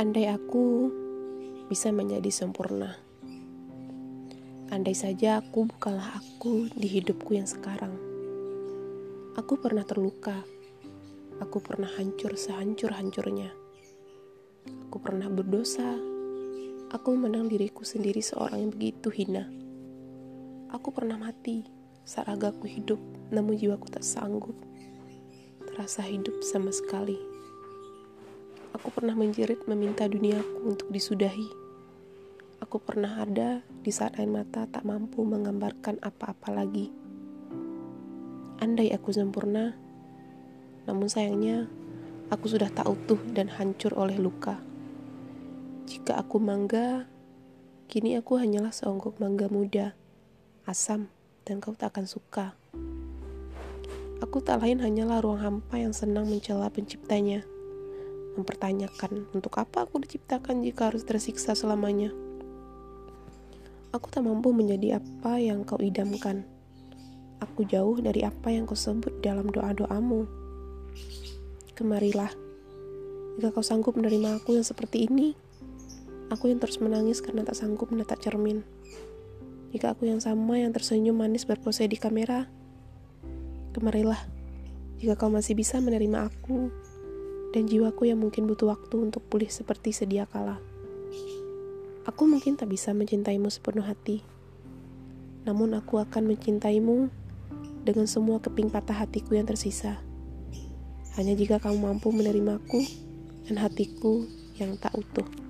Andai aku bisa menjadi sempurna. Andai saja aku bukanlah aku di hidupku yang sekarang. Aku pernah terluka. Aku pernah hancur sehancur-hancurnya. Aku pernah berdosa. Aku memandang diriku sendiri seorang yang begitu hina. Aku pernah mati saat ragaku hidup, namun jiwaku tak sanggup. Terasa hidup sama sekali. Aku pernah menjerit meminta duniaku untuk disudahi. Aku pernah ada di saat air mata tak mampu menggambarkan apa-apa lagi. Andai aku sempurna, namun sayangnya aku sudah tak utuh dan hancur oleh luka. Jika aku mangga, kini aku hanyalah seonggok mangga muda, asam, dan kau tak akan suka. Aku tak lain hanyalah ruang hampa yang senang mencela penciptanya mempertanyakan untuk apa aku diciptakan jika harus tersiksa selamanya. Aku tak mampu menjadi apa yang kau idamkan. Aku jauh dari apa yang kau sebut dalam doa-doamu. Kemarilah, jika kau sanggup menerima aku yang seperti ini, aku yang terus menangis karena tak sanggup menatap cermin. Jika aku yang sama yang tersenyum manis berpose di kamera, kemarilah, jika kau masih bisa menerima aku dan jiwaku yang mungkin butuh waktu untuk pulih seperti sedia kala. Aku mungkin tak bisa mencintaimu sepenuh hati, namun aku akan mencintaimu dengan semua keping patah hatiku yang tersisa. Hanya jika kamu mampu menerimaku dan hatiku yang tak utuh.